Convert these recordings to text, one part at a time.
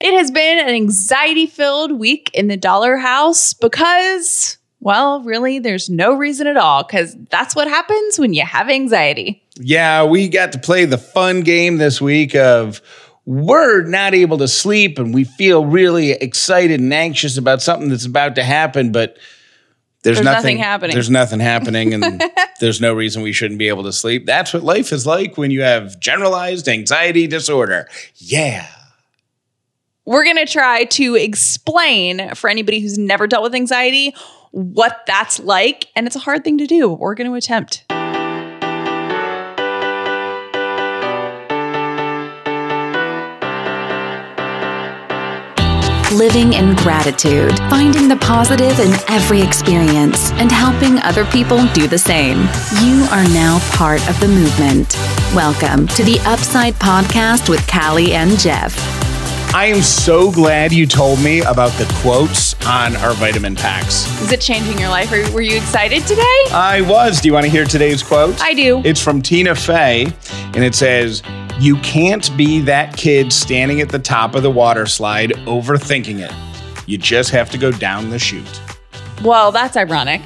It has been an anxiety filled week in the Dauler House because, well, really, there's no reason at all because that's what happens when you have anxiety. Yeah, we got to play the fun game this week of we're not able to sleep and we feel really excited and anxious about something that's about to happen, but there's, There's nothing happening. There's nothing happening, and there's no reason we shouldn't be able to sleep. That's what life is like when you have generalized anxiety disorder. Yeah. We're going to try to explain for anybody who's never dealt with anxiety what that's like. And it's a hard thing to do. We're going to attempt. Living in gratitude, finding the positive in every experience, and helping other people do the same. You are now part of the movement. Welcome to the Upside Podcast with Callie and Jeff. I am so glad you told me about the quotes on our vitamin packs. Is it changing your life? Or were you excited today? I was. Do you want to hear today's quote? I do. It's from Tina Fey, and it says, You can't be that kid standing at the top of the water slide overthinking it. You just have to go down the chute. Well, that's ironic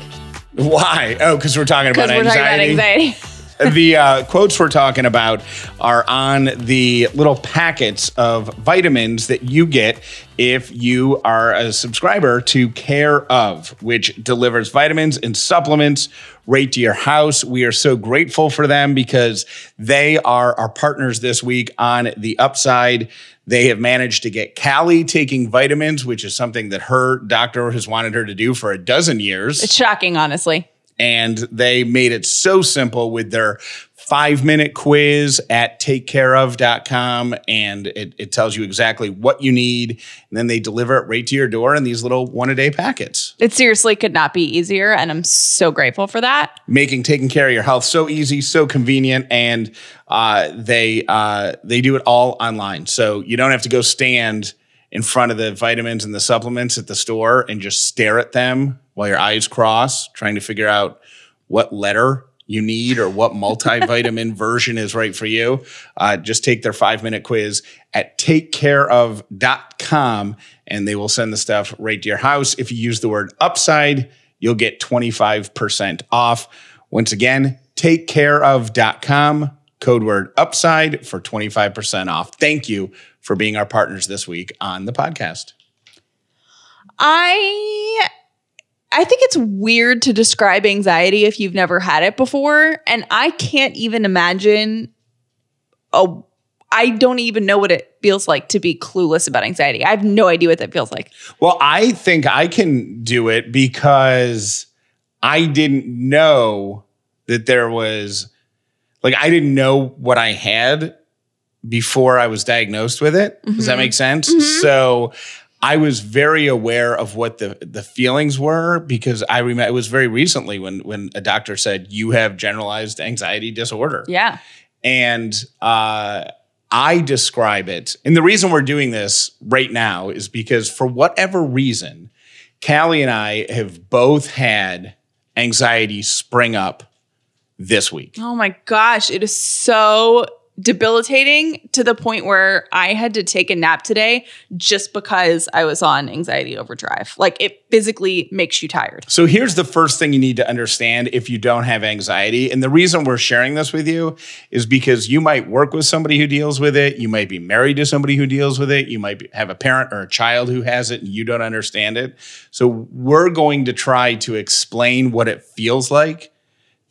Why? Oh, because we're talking about because we're anxiety. talking about anxiety. the uh, quotes we're talking about are on the little packets of vitamins that you get if you are a subscriber to Care of, which delivers vitamins and supplements right to your house. We are so grateful for them because they are our partners this week on the upside. They have managed to get Callie taking vitamins, which is something that her doctor has wanted her to do for a dozen years It's shocking, honestly. And they made it so simple with their five minute quiz at takecareof.com and it, it tells you exactly what you need and then they deliver it right to your door in these little one a day packets It seriously could not be easier. And I'm so grateful for that. making taking care of your health so easy so convenient and uh, they uh, they do it all online so you don't have to go stand in front of the vitamins and the supplements at the store and just stare at them while your eyes cross trying to figure out what letter you need or what multivitamin version is right for you uh, just take their five minute quiz at takecareof.com and they will send the stuff right to your house. If you use the word upside you'll get 25% off. Once again takecareof.com code word upside for 25% off. Thank you for being our partners this week on the podcast. I I think it's weird to describe anxiety if you've never had it before and I can't even imagine oh I don't even know what it feels like to be clueless about anxiety. I have no idea what that feels like. Well, I think I can do it because I didn't know that there was, like, I didn't know what I had before I was diagnosed with it. Does that mm-hmm. make sense? Mm-hmm. So I was very aware of what the the feelings were because I remember it was very recently when when a doctor said you have generalized anxiety disorder. Yeah. And uh, I describe it. And the reason we're doing this right now is because for whatever reason, Callie and I have both had anxiety spring up this week. Oh my gosh, it is so debilitating to the point where I had to take a nap today just because I was on anxiety overdrive. Like it physically makes you tired. So here's the first thing you need to understand if you don't have anxiety. And the reason we're sharing this with you is because you might work with somebody who deals with it. You might be married to somebody who deals with it. You might have a parent or a child who has it and you don't understand it. So we're going to try to explain what it feels like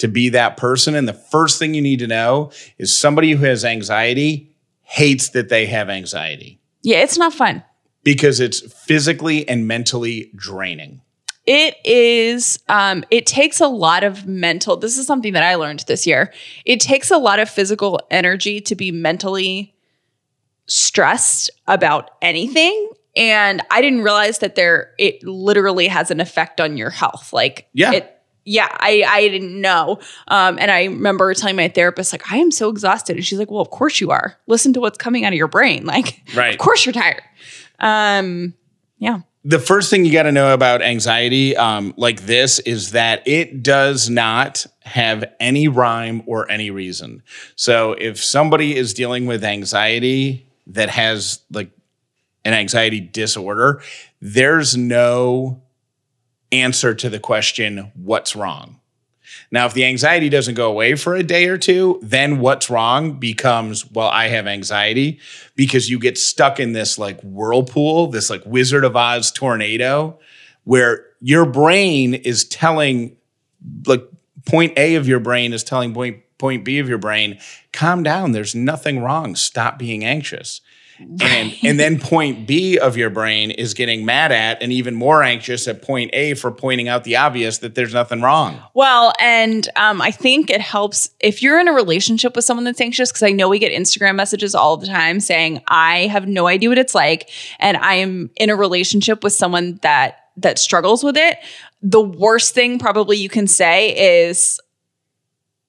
to be that person. And the first thing you need to know is somebody who has anxiety hates that they have anxiety Yeah, it's not fun. because it's physically and mentally draining. It is, um, it takes a lot of mental, this is something that I learned this year. It takes a lot of physical energy to be mentally stressed about anything. And I didn't realize that there, it literally has an effect on your health. Like, Yeah. it, yeah, I, I didn't know. Um, and I remember telling my therapist, like, I am so exhausted. And she's like, Well, of course you are. Listen to what's coming out of your brain. Like, Right. of course you're tired. Um, yeah. the first thing you got to know about anxiety um, like this is that it does not have any rhyme or any reason so if somebody is dealing with anxiety that has like an anxiety disorder, there's no answer to the question, what's wrong? Now, if the anxiety doesn't go away for a day or two, then what's wrong becomes, well, I have anxiety because you get stuck in this like whirlpool, this like Wizard of Oz tornado where your brain is telling, like, point A of your brain is telling point, point B of your brain, calm down. There's nothing wrong. Stop being anxious. And and then point B of your brain is getting mad at and even more anxious at point A for pointing out the obvious that there's nothing wrong. Well, and um, I think it helps if you're in a relationship with someone that's anxious, because I know we get Instagram messages all the time saying, I have no idea what it's like, and I am in a relationship with someone that that struggles with it. The worst thing probably you can say is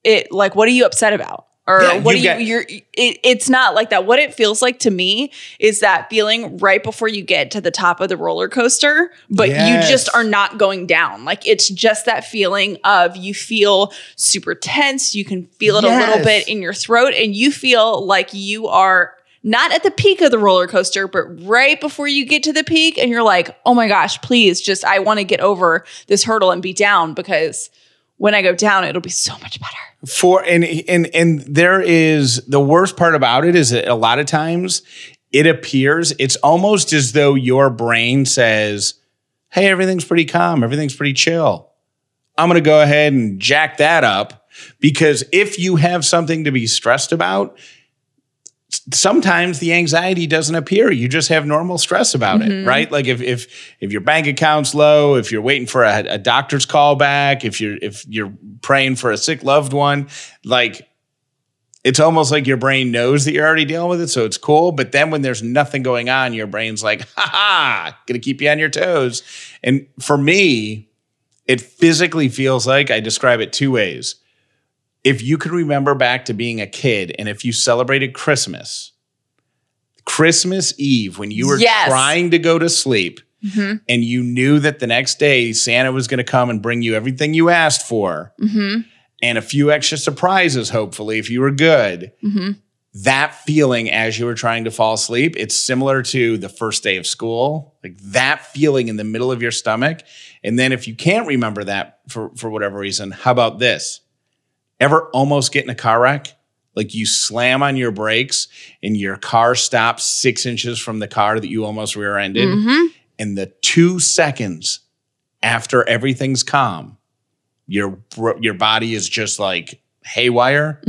it like, what are you upset about? Or Yeah, what do you got- you're it, it's not like that. What it feels like to me is that feeling right before you get to the top of the roller coaster but Yes. you just are not going down. Like it's just that feeling of you feel super tense you can feel it a little bit in your throat and you feel like you are not at the peak of the roller coaster but right before you get to the peak and you're like oh my gosh please just i want to get over this hurdle and be down because when i go down it'll be so much better. For and and and there is the worst part about it is that a lot of times it appears it's almost as though your brain says hey everything's pretty calm everything's pretty chill. I'm going to go ahead and jack that up because if you have something to be stressed about sometimes the anxiety doesn't appear. You just have normal stress about it mm-hmm. right? Like if if if your bank account's low if you're waiting for a, a doctor's call back if you're if you're praying for a sick loved one like it's almost like your brain knows that you're already dealing with it so it's cool. But then when there's nothing going on your brain's like ha ha gonna keep you on your toes. And for me it physically feels like i describe it two ways if you could remember back to being a kid and if you celebrated Christmas, Christmas Eve, when you were Yes. trying to go to sleep mm-hmm. and you knew that the next day Santa was going to come and bring you everything you asked for mm-hmm. and a few extra surprises, hopefully, if you were good. Mm-hmm. That feeling as you were trying to fall asleep, it's similar to the first day of school, like that feeling in the middle of your stomach. And then if you can't remember that for, for whatever reason, how about this? Ever almost get in a car wreck? Like you slam on your brakes and your car stops six inches from the car that you almost rear ended. And the two seconds after everything's calm, your your body is just like haywire.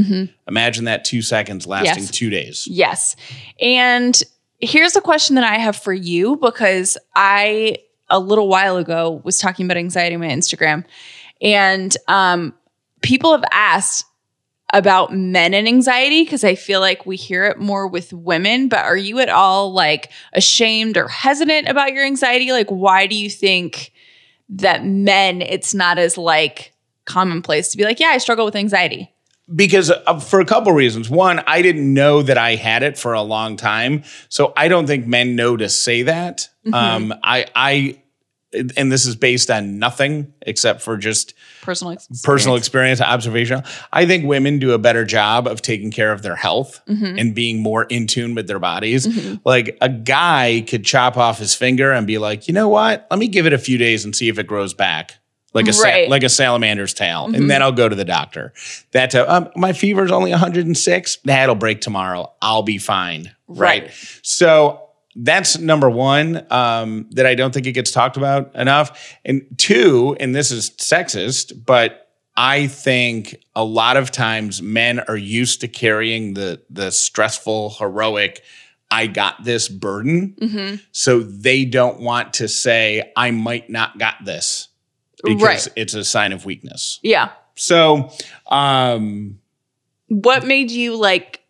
Imagine that two seconds lasting Yes. two days. Yes. And here's a question that I have for you because I, a little while ago, was talking about anxiety on my Instagram. And um, people have asked about men and anxiety because I feel like we hear it more with women. But are you at all like ashamed or hesitant about your anxiety? Like, why do you think that men, it's not as like commonplace to be like, yeah, I struggle with anxiety? because uh, for a couple reasons. One, I didn't know that I had it for a long time, so I don't think men know to say that. Um, I, I, and this is based on nothing except for just Personal experience. personal experience, observation. I think women do a better job of taking care of their health and being more in tune with their bodies. Like a guy could chop off his finger and be like, you know what? Let me give it a few days and see if it grows back. Like a sa- like a salamander's tail, and then I'll go to the doctor. That uh, um, my fever's only 106. That'll break tomorrow. I'll be fine. Right. Right. So that's number one um, that I don't think it gets talked about enough. And two, and this is sexist, but I think a lot of times men are used to carrying the the stressful, heroic, I got this burden. So they don't want to say, I might not got this because Right. it's a sign of weakness. Yeah. So um what made you like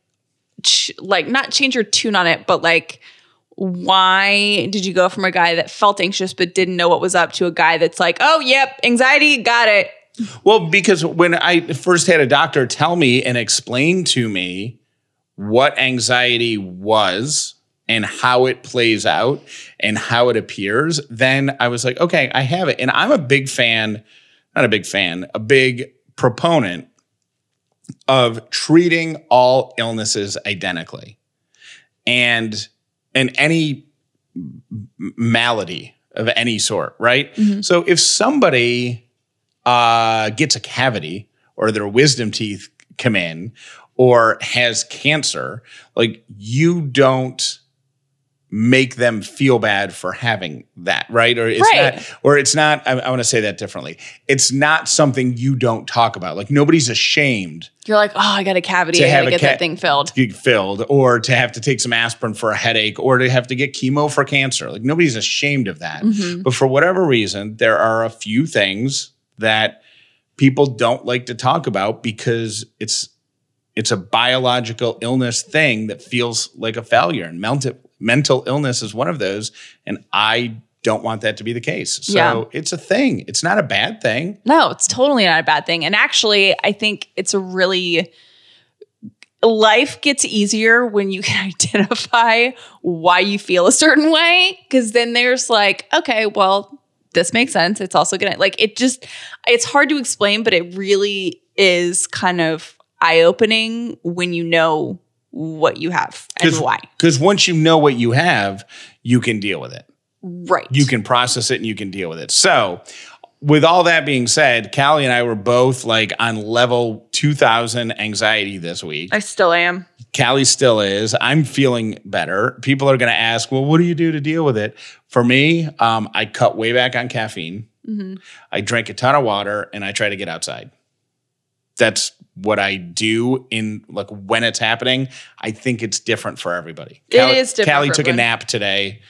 ch- like not change your tune on it but like why did you go from a guy that felt anxious but didn't know what was up to a guy that's like oh yep anxiety got it Well, because when I first had a doctor tell me and explain to me what anxiety was and how it plays out and how it appears, then I was like, okay, I have it. And I'm a big fan, not a big fan, a big proponent of treating all illnesses identically. And and any malady of any sort, right? So if somebody uh, gets a cavity or their wisdom teeth come in or has cancer, like you don't make them feel bad for having that, right? Or it's Right. not, or it's not. I, I want to say that differently. It's not something you don't talk about. Like nobody's ashamed You're like, oh, I got a cavity. To I have gotta get ca- that thing filled. filled, or to have to take some aspirin for a headache, or to have to get chemo for cancer. Like nobody's ashamed of that. Mm-hmm. But for whatever reason, there are a few things that people don't like to talk about because it's it's a biological illness thing that feels like a failure and mental mental illness is one of those and i don't want that to be the case so Yeah. it's a thing it's not a bad thing No, it's totally not a bad thing. And actually, I think it's a really life gets easier when you can identify why you feel a certain way because then there's like, okay, well, this makes sense. It's also going to like it just it's hard to explain, but it really is kind of eye-opening when you know what you have and why. because once you know what you have you can deal with it Right. you can process it and you can deal with it. So, with all that being said, Callie and I were both like on level 2000 anxiety this week. I still am. Callie still is. I'm feeling better. People are going to ask, well, what do you do to deal with it? For me, um, I cut way back on caffeine. I drink a ton of water and I try to get outside. That's what I do in like when it's happening. I think it's different for everybody. It Callie, is different Callie took a nap today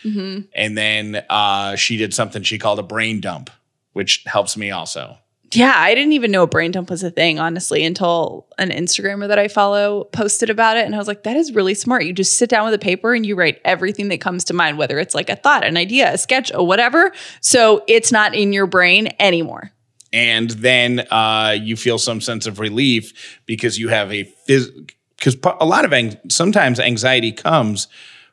and then uh, she did something she called a brain dump, which helps me also. Yeah, I didn't even know a brain dump was a thing, honestly, until an Instagrammer that I follow posted about it. And I was like, that is really smart. You just sit down with a paper and you write everything that comes to mind, whether it's like a thought, an idea, a sketch, or whatever. So it's not in your brain anymore. And then uh, you feel some sense of relief because you have a phys- because a lot of ang- sometimes anxiety comes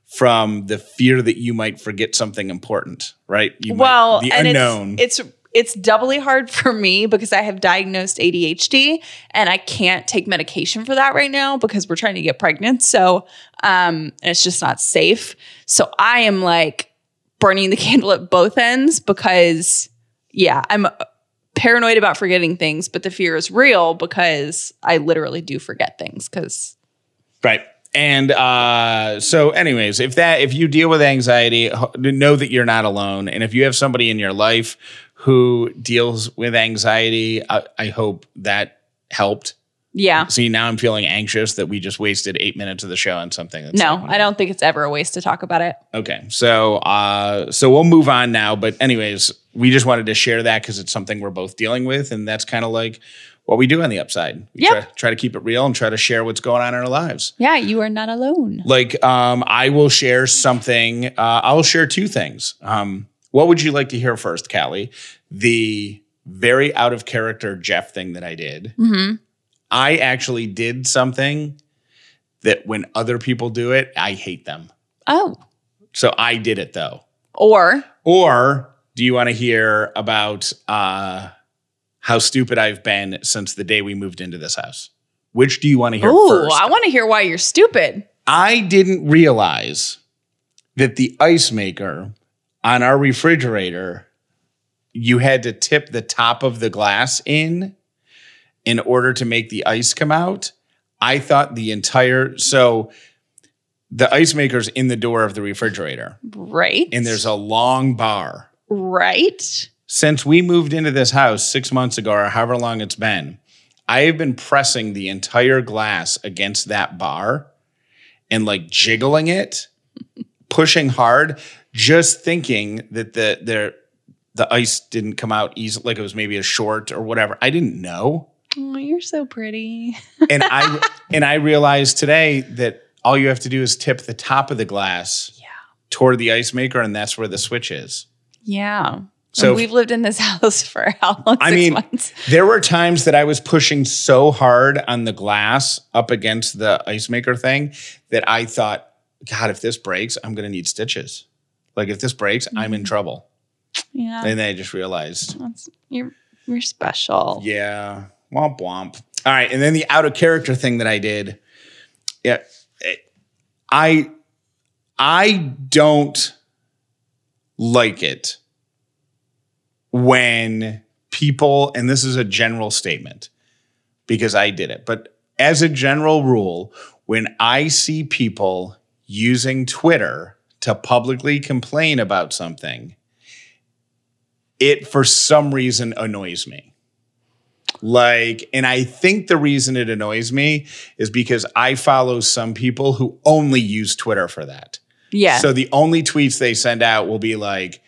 from the fear that you might forget something important, right? You might- well, the and unknown. It's, it's it's doubly hard for me because I have diagnosed ADHD and I can't take medication for that right now because we're trying to get pregnant. So um, it's just not safe. So I am like burning the candle at both ends because yeah, I'm paranoid about forgetting things, but the fear is real because I literally do forget things because Right. And uh, so, anyways, if that if you deal with anxiety, know that you're not alone. And if you have somebody in your life who deals with anxiety, I, I hope that helped. yeah. See, now I'm feeling anxious that we just wasted eight minutes of the show on something. That's No, like- I don't think it's ever a waste to talk about it. Okay, so uh, so we'll move on now. But anyways, we just wanted to share that because it's something we're both dealing with, and that's kind of like what we do on the upside. We Yep. try, try to keep it real and try to share what's going on in our lives. Yeah, you are not alone. Like, um, I will share something. Uh, I'll share two things. Um, what would you like to hear first, Callie? The very out of character Jeff thing that I did. Mm-hmm. I actually did something that when other people do it, I hate them. Oh. So I did it though. Or Or do you want to hear about uh, how stupid I've been since the day we moved into this house? Which do you want to hear Oh, first? I want to hear why you're stupid. I didn't realize that the ice maker on our refrigerator, you had to tip the top of the glass in in order to make the ice come out. I thought the entire so the ice maker's in the door of the refrigerator Right. and there's a long bar. Right. Since we moved into this house six months ago, or however long it's been, I have been pressing the entire glass against that bar and like jiggling it, pushing hard, just thinking that the the the ice didn't come out easy, like it was maybe a short or whatever. I didn't know, Oh, you're so pretty. and I and I realized today that all you have to do is tip the top of the glass Yeah. toward the ice maker, and that's where the switch is. Yeah. So- So we've lived in this house for how long? I mean, months. there were times that I was pushing so hard on the glass up against the ice maker thing that I thought, God, if this breaks, I'm going to need stitches. Like if this breaks, I'm in mm-hmm. trouble. Yeah. And then I just realized, That's, you're you're special. yeah, womp womp. All right, and then the out of character thing that I did, yeah, it- I I don't like it when people, and this is a general statement because I did it, but as a general rule, when I see people using Twitter to publicly complain about something, it for some reason annoys me. Like, and I think the reason it annoys me is because I follow some people who only use Twitter for that. Yeah. So the only tweets they send out will be like,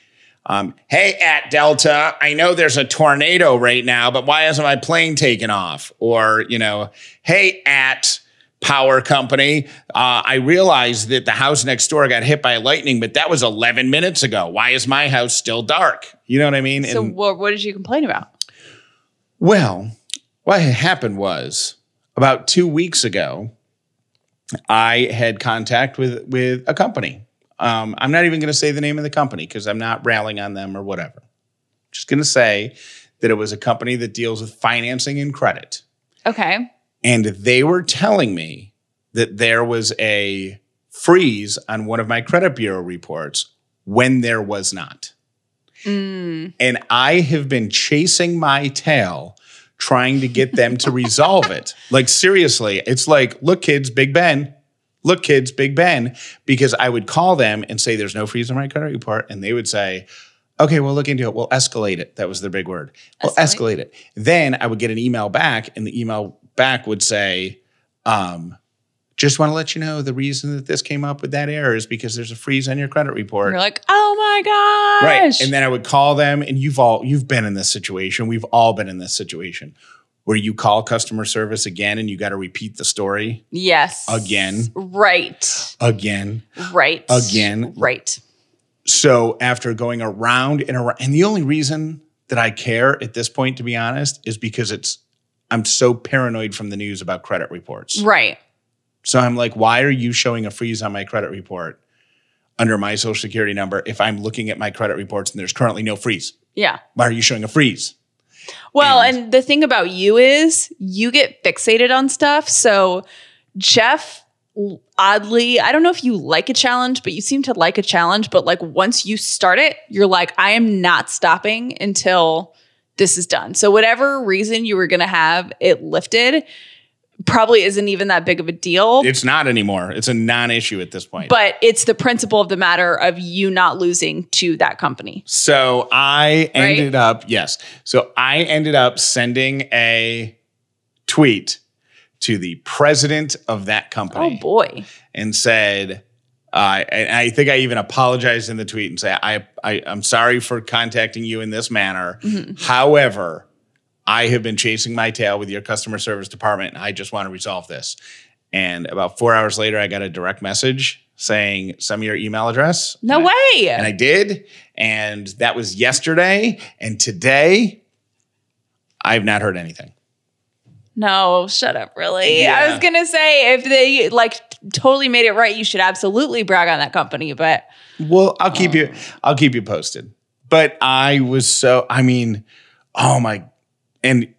um, hey, at Delta, I know there's a tornado right now, but why isn't my plane taken off? Or, you know, hey, at power company, uh, I realized that the house next door got hit by lightning, but that was 11 minutes ago. Why is my house still dark? You know what I mean? so And- what, what did you complain about? well, what happened was about two weeks ago, I had contact with with a company. Um, I'm not even going to say the name of the company because I'm not railing on them or whatever. Just going to say that it was a company that deals with financing and credit, Okay. and they were telling me that there was a freeze on one of my credit bureau reports when there was not. Mm. And I have been chasing my tail trying to get them to resolve it. Like, seriously, it's like, look, kids, Big Ben. Look, kids, Big Ben. Because I would call them and say, there's no freeze on my credit report. And they would say, okay, we'll look into it. We'll escalate it. That was their big word. We'll Escalate. escalate it. Then I would get an email back, and the email back would say, um, just want to let you know the reason that this came up with that error is because there's a freeze on your credit report. And You're like, oh my gosh. Right. And then I would call them, and you've all you've been in this situation. We've all been in this situation where you call customer service again and you got to repeat the story yes. Again. Right. again. Right. Again. Right. So after going around and around, and the only reason that I care at this point, to be honest, is because it's I'm so paranoid from the news about credit reports. Right. So I'm like, why are you showing a freeze on my credit report under my social security number if I'm looking at my credit reports and there's currently no freeze? Yeah. Why are you showing a freeze? Well, And- and the thing about you is you get fixated on stuff. So, Jeff, oddly, I don't know if you like a challenge, but you seem to like a challenge. But like once you start it, you're like, I am not stopping until this is done. So, whatever reason you were going to have it lifted probably isn't even that big of a deal. It's not anymore. It's a non-issue at this point. but it's the principle of the matter of you not losing to that company. so I ended up, yes. So I ended up sending a tweet to the president of that company. Oh boy. and said, uh, and I think I even apologized in the tweet and say, I, I, I'm sorry for contacting you in this manner. However, I have been chasing my tail with your customer service department and I just want to resolve this. And about four hours later, I got a direct message saying, send me your email address. No And I- way. and I did. And that was yesterday. And today, I've not heard anything. No, shut up, really. Yeah. I was going to say if they like totally made it right, you should absolutely brag on that company, but Well, I'll keep um, you. I'll keep you posted. But I was so. I mean, oh my, and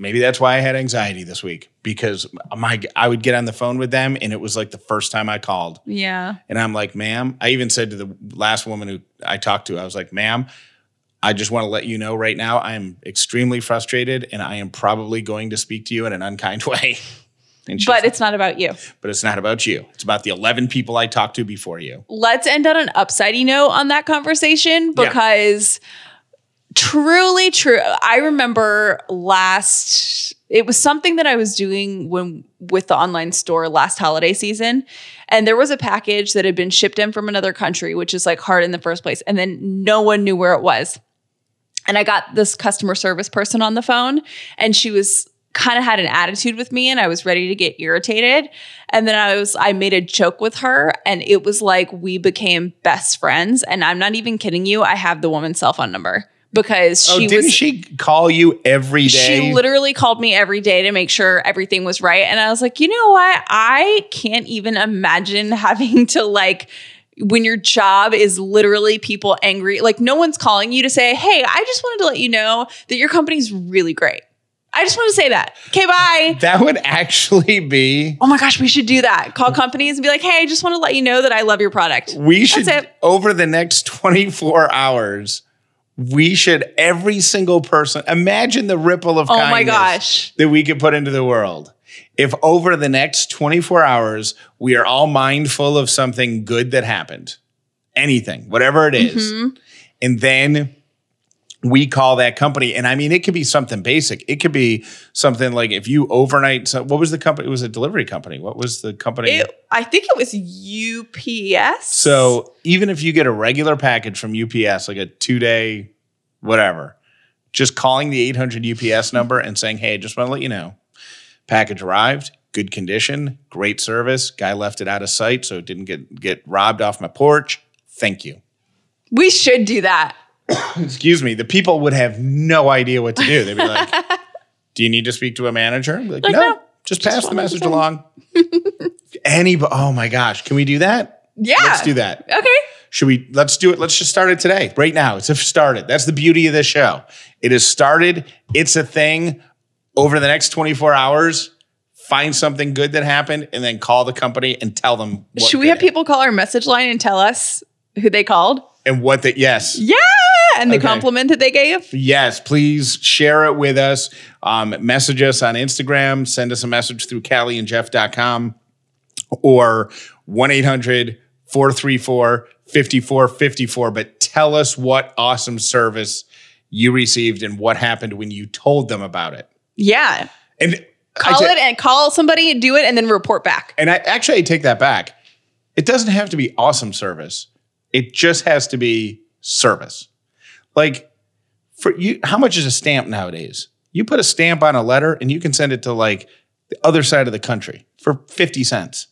maybe that's why I had anxiety this week because my I would get on the phone with them and it was like the first time I called yeah. and I'm like, ma'am. I even said to the last woman who I talked to, I was like, ma'am. I just want to let you know right now, I am extremely frustrated and I am probably going to speak to you in an unkind way. But it's not about you. but it's not about you. It's about the 11 people I talked to before you. Let's end on an upsidey note on that conversation Yeah. Truly true. I remember last it was something that I was doing when with the online store last holiday season and there was a package that had been shipped in from another country which is like hard in the first place and then no one knew where it was. And I got this customer service person on the phone and she was kind of had an attitude with me and I was ready to get irritated. And then I was I made a joke with her and it was like we became best friends and I'm not even kidding you. I have the woman's cell phone number because Oh, she didn't was she call you every day? she literally called me every day to make sure everything was right. And I was like, you know what? I can't even imagine having to like when your job is literally people angry, like no one's calling you to say, Hey, I just wanted to let you know that your company's really great. I just want to say that. Okay, bye. That would actually be. Oh my gosh, we should do that. Call companies and be like, hey, I just want to let you know that I love your product. We should it. over the next 24 hours. We should every single person imagine the ripple of Oh my kindness gosh. that we could put into the world. If over the next 24 hours we are all mindful of something good that happened, anything, whatever it is, Mm-hmm. and then we call that company, and I mean it could be something basic. It could be something like if you overnight. So what was the company? It was a delivery company. What was the company? It, I think it was UPS. So even if you get a regular package from UPS, like a two day, whatever, just calling the 800 UPS number and saying, hey, I just want to let you know, package arrived, good condition, great service. Guy left it out of sight so it didn't get, get robbed off my porch. Thank you. we should do that. Excuse me. The people would have no idea what to do. They'd be like, do you need to speak to a manager? I'd be Like, Like, no, no, just pass the message along. Any, oh my gosh, can we do that? Yeah. Let's do that. Okay. Should we? Let's do it. Let's just start it today, right now. It's started. That's the beauty of this show. It is started. It's a thing. Over the next 24 hours, find something good that happened, and then call the company and tell them. What Should we have people call our message line and tell us who they called? and what that? Yes, Yeah. And the Okay. compliment that they gave. yes. Please share it with us. Um, message us on Instagram. Send us a message through CallieandJeff.com or 1 800 434 5454. But tell us what awesome service you received and what happened when you told them about it. Yeah. And Call it and call somebody and do it and then report back. And I actually I take that back. It doesn't have to be awesome service. It just has to be service. Like for you, how much is a stamp nowadays? You put a stamp on a letter and you can send it to like the other side of the country for 50 cents.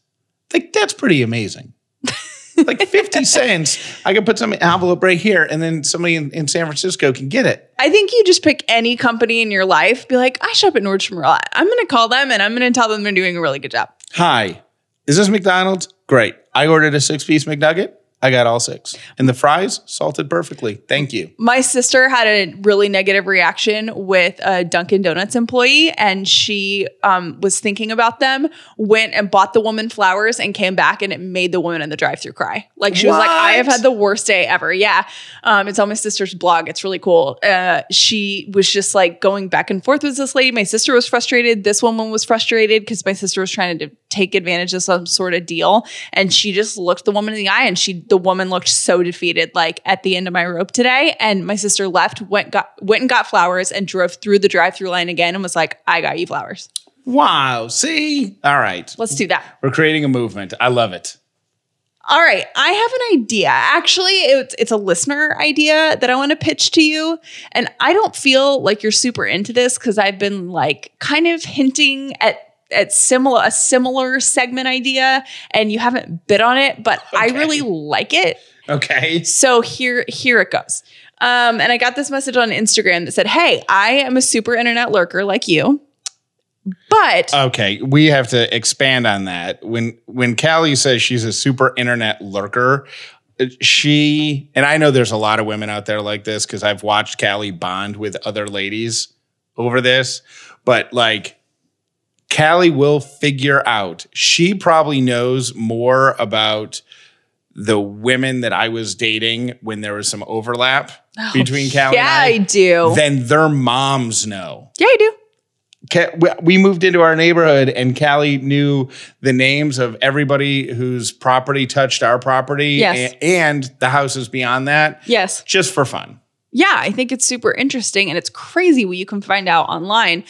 Like that's pretty amazing. like 50 cents, I can put some envelope right here and then somebody in, in San Francisco can get it. I think you just pick any company in your life, be like, I shop at Nordstrom Rack. I'm going to call them and I'm going to tell them they're doing a really good job. Hi, is this McDonald's? Great. I ordered a six piece McNugget. I got all six. And the fries salted perfectly. Thank you. My sister had a really negative reaction with a Dunkin' Donuts employee, and she um, was thinking about them. Went and bought the woman flowers, and came back, and it made the woman in the drive-through cry. Like she was like, "I have had the worst day ever." Yeah, um, it's on my sister's blog. It's really cool. Uh, she was just like going back and forth with this lady. My sister was frustrated. This woman was frustrated because my sister was trying to take advantage of some sort of deal, and she just looked the woman in the eye, and she the woman looked so defeated. Like at the end of my rope today, and my sister left, went got went and got flowers, and drove through the drive-through line again, and was like, "I got you flowers. Wow. See? All right. Let's do that." We're creating a movement. I love it. All right, I have an idea. Actually, it's it's a listener idea that I want to pitch to you. And I don't feel like you're super into this cuz I've been like kind of hinting at at similar a similar segment idea and you haven't bid on it, but I really like it. Okay. So here here it goes. Um, and I got this message on Instagram that said, "Hey, I am a super internet lurker like you." But Okay. We have to expand on that. When when Callie says she's a super internet lurker, she and I know there's a lot of women out there like this because I've watched Callie bond with other ladies over this, but like Callie will figure out. She probably knows more about the women that I was dating when there was some overlap oh, between Callie yeah, I and do. I than their moms know. yeah, I do. We- we moved into our neighborhood and Callie knew the names of everybody whose property touched our property Yes. and the houses beyond that Yes. just for fun. Yeah, I think it's super interesting and it's crazy what you can find out online,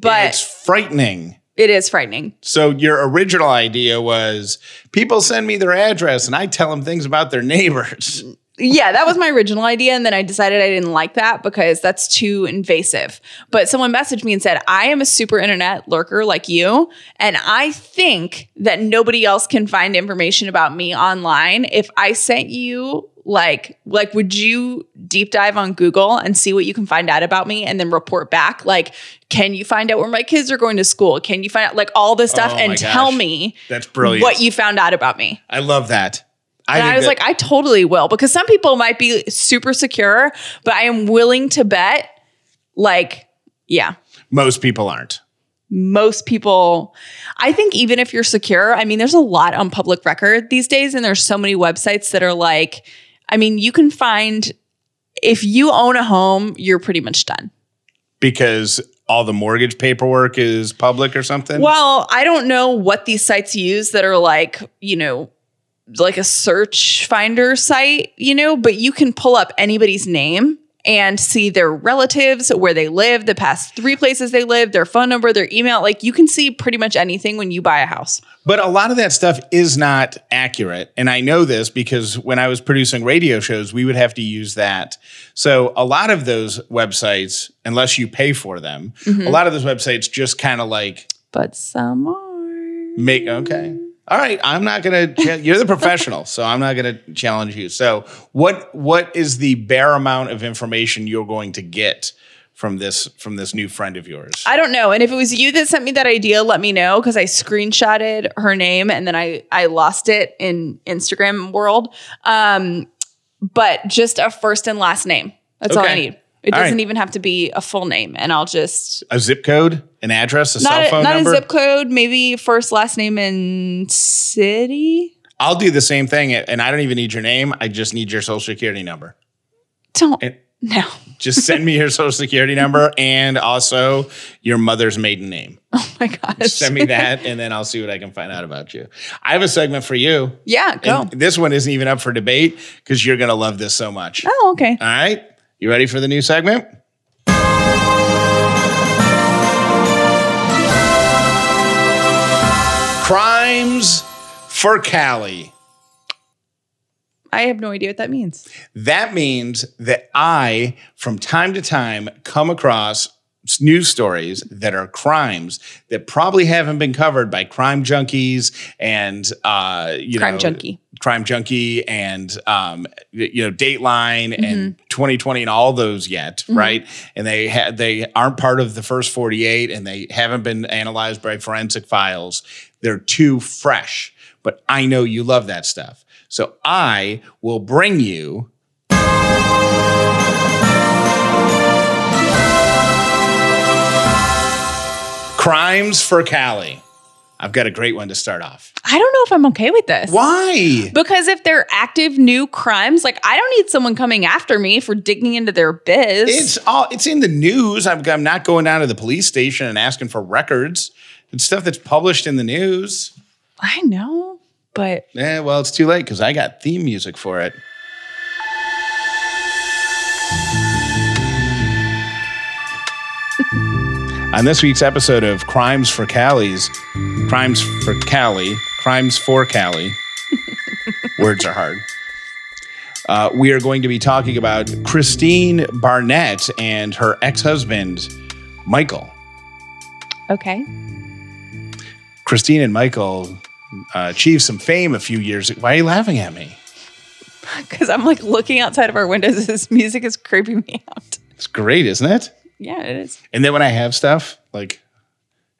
but it's frightening. It is frightening. So your original idea was people send me their address and I tell them things about their neighbors. Mm, Yeah, that was my original idea. And then I decided I didn't like that because that's too invasive. But someone messaged me and said, I am a super internet lurker like you. And I think that nobody else can find information about me online. If I sent you like like would you deep dive on Google and see what you can find out about me and then report back like can you find out where my kids are going to school can you find out like all this stuff Oh and tell me That's brilliant. what you found out about me I love that. And I was that- like, I totally will because some people might be super secure, but I am willing to bet, like, yeah, Most people aren't. most people i think even if you're secure i mean there's a lot on public record these days and there's so many websites that are like i mean you can find if you own a home you're pretty much done because all the mortgage paperwork is public or something. well i don't know what these sites use that are like you know like a search finder site you know but you can pull up anybody's name and see their relatives, where they live, the past three places they live, their phone number, their email. Like you can see pretty much anything when you buy a house. But a lot of that stuff is not accurate. And I know this because when I was producing radio shows, we would have to use that. So a lot of those websites, unless you pay for them, a mm-hmm. lot of those websites just kind of like But some are. make, okay. All right, I'm not gonna. cha- You're the professional, so I'm not gonna challenge you. So, what what is the bare amount of information you're going to get from this from this new friend of yours? I don't know. And if it was you that sent me that idea, let me know because I screenshotted her name and then I I lost it in Instagram world. Um, but just a first and last name. That's all I need. It All doesn't right. even have to be a full name, and I'll just a zip code, an address, a not cell a, phone not number. a zip code, maybe first last name and city. I'll do the same thing, and I don't even need your name. I just need your social security number. Don't And- no. Just send me your social security number and also your mother's maiden name. Oh my gosh. Send me that, and then I'll see what I can find out about you. I have a segment for you. yeah, go. And this one isn't even up for debate because you're going to love this so much. oh, okay. All right. You ready for the new segment? Crimes for Callie. I have no idea what that means. That means that I, from time to time, come across news stories that are crimes that probably haven't been covered by crime junkies and uh, you Crime know, Junkie. crime junkie, and um, you know, Dateline and 2020 and all those yet, right? And they ha- they aren't part of the first 48, and they haven't been analyzed by forensic files. They're too fresh, but I know you love that stuff. So I will bring you Crimes for Callie. I've got a great one to start off. I don't know if I'm okay with this. Why? Because if they're active new crimes, like I don't need someone coming after me for digging into their biz. It's all it's in the news. I'm, I'm not going down to the police station and asking for records. It's stuff that's published in the news. I know, but Yeah, well, it's too late because I got theme music for it. On this week's episode of Crimes for Callie's, Crimes for Callie, Crimes for Callie, words are hard. Uh, we are going to be talking about Christine Barnett and her ex husband, Michael. okay. Christine and Michael uh, achieved some fame a few years ago. Why are you laughing at me? Because I'm like looking outside of our windows. This music is creeping me out. It's great, isn't it? Yeah, it is. And then when I have stuff, like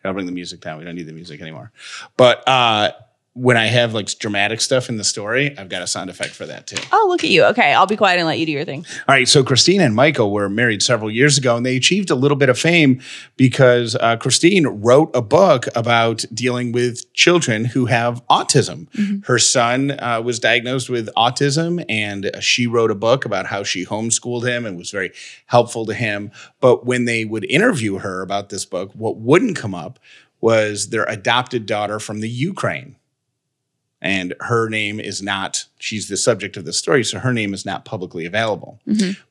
I'll bring the music down. We don't need the music anymore. But uh, when I have like dramatic stuff in the story, I've got a sound effect for that too. Oh, look at you. Okay, I'll be quiet and let you do your thing. All right. So Christine and Michael were married several years ago, and they achieved a little bit of fame because uh, Christine wrote a book about dealing with children who have autism. Her son uh, was diagnosed with autism, and she wrote a book about how she homeschooled him and was very helpful to him. But when they would interview her about this book, what wouldn't come up was their adopted daughter from the Ukraine and her name is not she's the subject of the story so her name is not publicly available.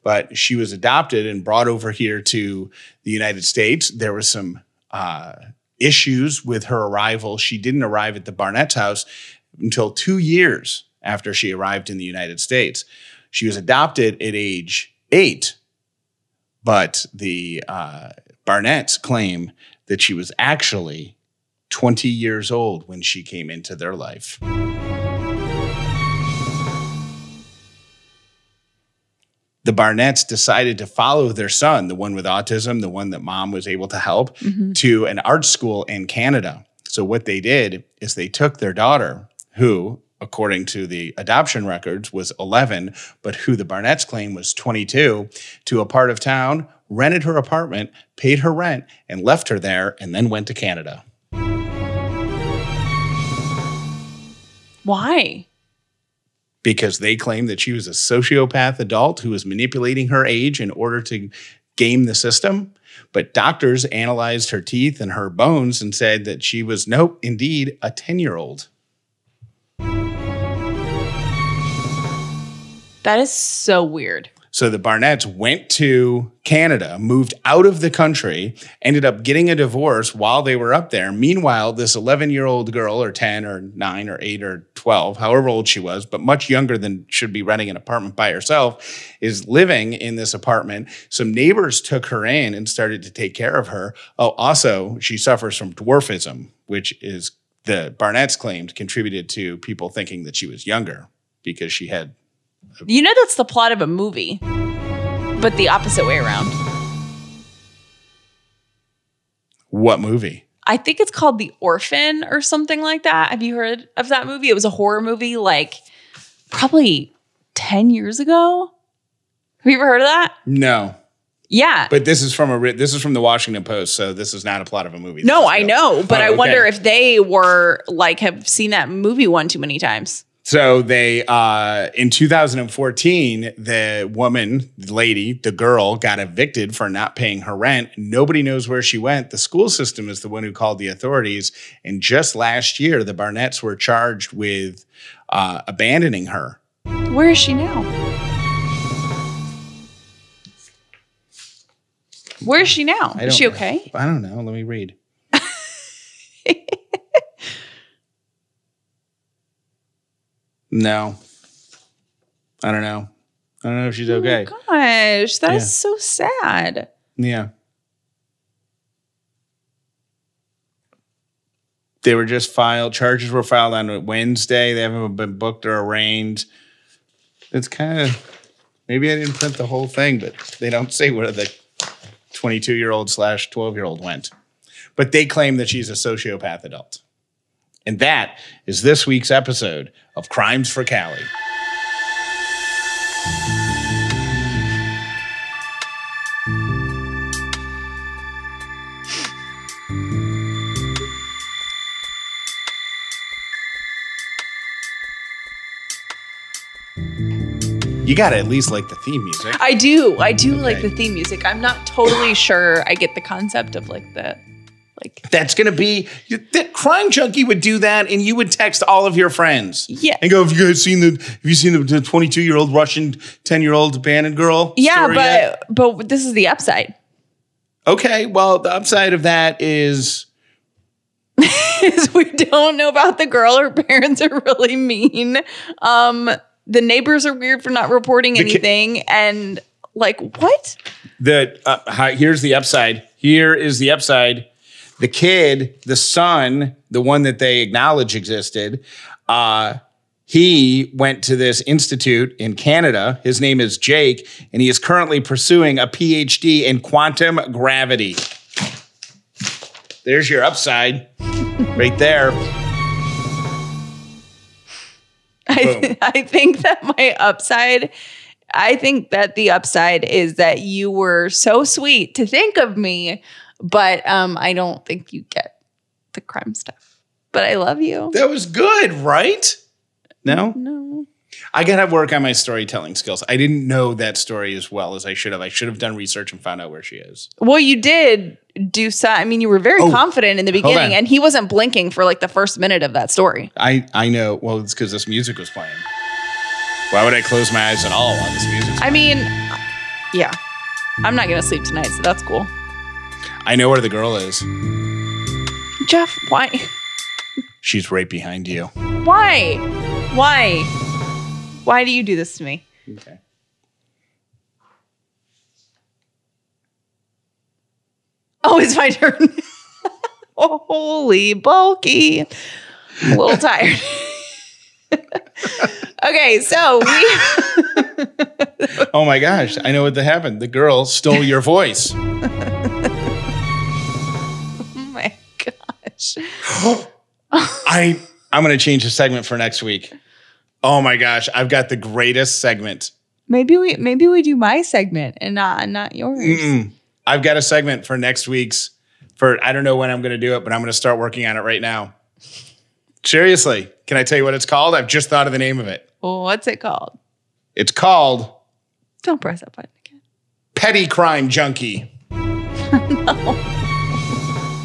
But she was adopted and brought over here to the united states. There was some uh, issues with her arrival. She didn't arrive at the barnett's house until two years after she arrived in the united states. She was adopted at age eight but the uh, barnetts claim that she was actually 20 years old when she came into their life. The Barnetts decided to follow their son, the one with autism, the one that mom was able to help, mm-hmm. to an art school in Canada. So, what they did is they took their daughter, who, according to the adoption records, was 11, but who the Barnetts claim was 22, to a part of town rented her apartment, paid her rent, and left her there, and then went to Canada. Why? because they claimed that she was a sociopath adult who was manipulating her age in order to game the system. But doctors analyzed her teeth and her bones and said that she was, nope, indeed, a 10 year old. That is so weird. So the Barnetts went to Canada, moved out of the country, ended up getting a divorce while they were up there. Meanwhile, this 11 year old girl, or 10 or 9 or 8 or 12, however old she was, but much younger than should be renting an apartment by herself, is living in this apartment. Some neighbors took her in and started to take care of her. Oh, also, she suffers from dwarfism, which is the Barnetts claimed contributed to people thinking that she was younger because she had You know that's the plot of a movie, but the opposite way around. what movie? I think it's called The Orphan or something like that. Have you heard of that movie? It was a horror movie like probably 10 years ago. Have you ever heard of that? No. Yeah. But this is from a this is from the Washington Post, so this is not a plot of a movie. no, This I know, but Oh, I okay. wonder if they were like have seen that movie one too many times. So they uh in 2014, the woman, the lady, the girl got evicted for not paying her rent. Nobody knows where she went. The school system is the one who called the authorities. And just last year, the Barnetts were charged with uh, abandoning her. Where is she now? Where is she now? Is she okay? I don't know. Let me read. no. I don't know. I don't know if she's oh okay. Oh gosh, that is Yeah. so sad. Yeah. They were just filed. Charges were filed on Wednesday. They haven't been booked or arraigned. It's kind of maybe I didn't print the whole thing, but they don't say where the 22 year old slash 12 year old went. But they claim that she's a sociopath adult. And that is this week's episode of Crimes for Callie. You got to at least like the theme music. I do. I do like the theme music. I'm not totally sure I get the concept of like the like That's gonna be that crime junkie would do that, and you would text all of your friends. Yeah. and go. Have you guys seen the? Have you seen the twenty-two year old Russian ten year old abandoned girl? Yeah, but yet? but this is the upside. okay. Well, the upside of that is is we don't know about the girl. Her parents are really mean. Um, the neighbors are weird for not reporting ki- anything, and like what? the. Uh, here's the upside. Here is the upside. The kid, the son, the one that they acknowledge existed. Uh, he went to this institute in Canada. His name is Jake, and he is currently pursuing a PhD in quantum gravity. There's your upside right there. I, I think that my upside. I think that the upside is that you were so sweet to think of me, but um, I don't think you get the crime stuff. But I love you. That was good, right? No? No. I got to work on my storytelling skills. I didn't know that story as well as I should have. I should have done research and found out where she is. Well, you did do so. I mean, you were very Oh, confident in the beginning, and he wasn't blinking for like the first minute of that story. I, I know. Well, it's because this music was playing. Why would I close my eyes at all on this music? I mean, yeah, I'm not gonna sleep tonight, so that's cool. I know where the girl is. Jeff, why, She's right behind you. why, why, why do you do this to me? Okay. Oh, it's my turn. oh, holy bulky. I'm a little tired. okay, so we. Oh my gosh! I know what happened. The girl stole your voice. I I'm gonna change the segment for next week. Oh my gosh! I've got the greatest segment. Maybe we maybe we do my segment and not not yours. Mm-mm. I've got a segment for next week's. For I don't know when I'm going to do it, but I'm going to start working on it right now. Seriously, can I tell you what it's called? I've just thought of the name of it. What's it called? It's called Don't press that button again. Petty Crime Junkie.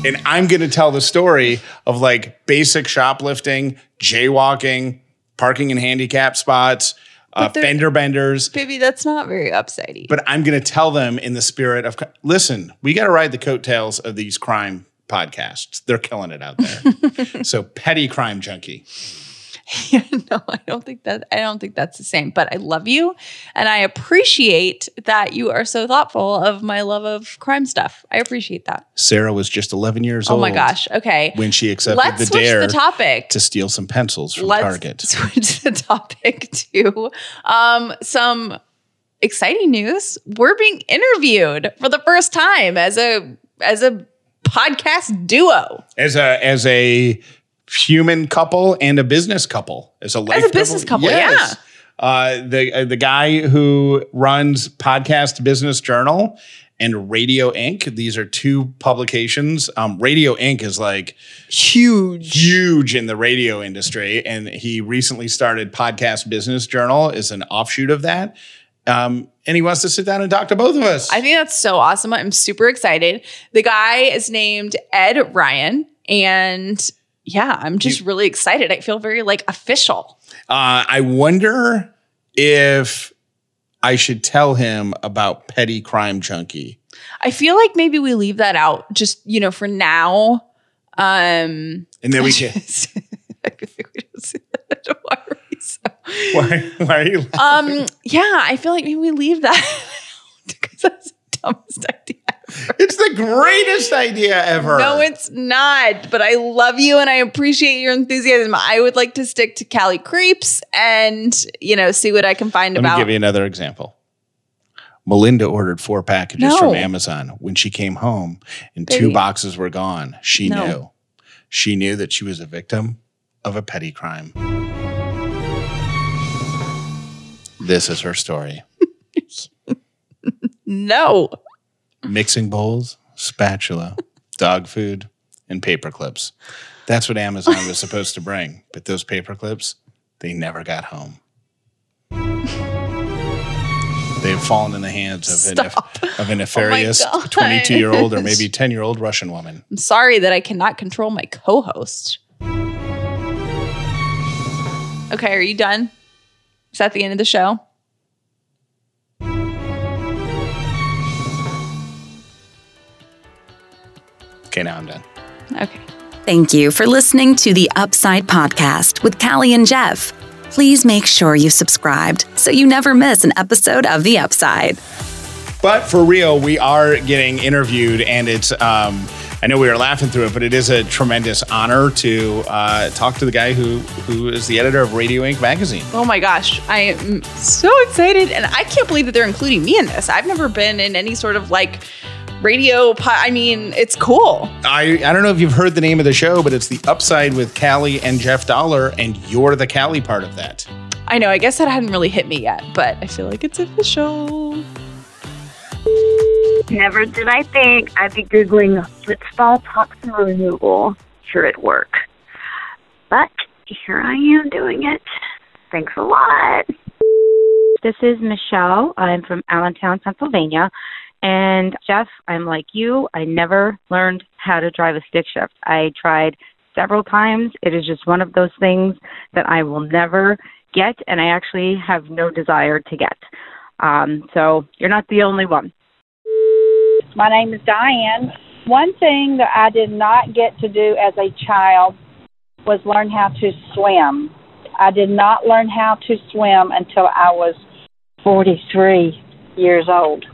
And I'm going to tell the story of like basic shoplifting, jaywalking, parking in handicap spots, uh, fender benders. Baby, that's not very upsidey. But I'm going to tell them in the spirit of listen, we got to ride the coattails of these crime podcasts. They're killing it out there. so, Petty Crime Junkie. Yeah, no, I don't think that I don't think that's the same. But I love you and I appreciate that you are so thoughtful of my love of crime stuff. I appreciate that. Sarah was just 11 years Oh old. Oh my gosh. Okay. When she accepted Let's the switch dare the topic. to steal some pencils from Let's Target. switch the topic to um, some exciting news. We're being interviewed for the first time as a as a podcast duo. as a as a human couple and a business couple. As a life business couple, Uh, the uh, the guy who runs podcast business journal and Radio Ink. These are two publications. Um, Radio Ink. is like Huge. huge in the radio industry and he recently started podcast business journal is an offshoot of that. Um, and he wants to sit down and talk to both of us. I think that's so awesome. I'm super excited. The guy is named Ed Ryan and yeah, I'm just really excited. I feel very like official. Uh, I wonder if I should tell him about Petty Crime Junkie. I feel like maybe we leave that out just, you know, for now. Um And then we can. I feel like we don't see that. Why are we so why, why are you laughing? Um, yeah, I feel like maybe we leave that out because that's the dumbest idea. It's the greatest idea ever. No, it's not. But I love you and I appreciate your enthusiasm. I would like to stick to Callie Creeps and you know see what I can find Let me about. give you another example. Melinda ordered four packages No. from Amazon. When she came home and two boxes were gone, she No. knew. She knew that she was a victim of a petty crime. This is her story. no, mixing bowls, spatula, dog food, and paper clips. That's what Amazon was supposed to bring, but those paper clips, they never got home. They've fallen in the hands of, an, Oh of a oh nefarious gosh. 22 year old or maybe 10 year old Russian woman. I'm sorry that I cannot control my co-host. Okay, are you done? Is that the end of the show? Okay, now I'm done. Okay. Thank you for listening to the Upside Podcast with Callie and Jeff. Please make sure you subscribed so you never miss an episode of The Upside. But for real, we are getting interviewed, and it's, um, I know we were laughing through it, but it is a tremendous honor to uh, talk to the guy who, who is the editor of Radio Ink. magazine. Oh my gosh, I am so excited, and I can't believe that they're including me in this. I've never been in any sort of like radio. Po- I mean, it's cool. I, I don't know if you've heard the name of the show, but it's The Upside with Callie and Jeff Dauler, and you're the Callie part of that. I know. I guess that hadn't really hit me yet, but I feel like it's official. Never did I think I'd be Googling Blitzball toxin removal here at work. But here I am doing it. Thanks a lot. This is Michelle. I'm from Allentown, Pennsylvania. And Jeff, I'm like you. I never learned how to drive a stick shift. I tried several times. It is just one of those things that I will never get, and I actually have no desire to get. Um, so you're not the only one. My name is Diane. One thing that I did not get to do as a child was learn how to swim. I did not learn how to swim until I was 43 years old.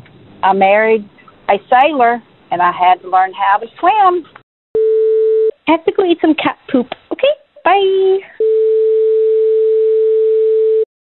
I married a sailor and I had to learn how to swim. I have to go eat some cat poop. Okay, bye.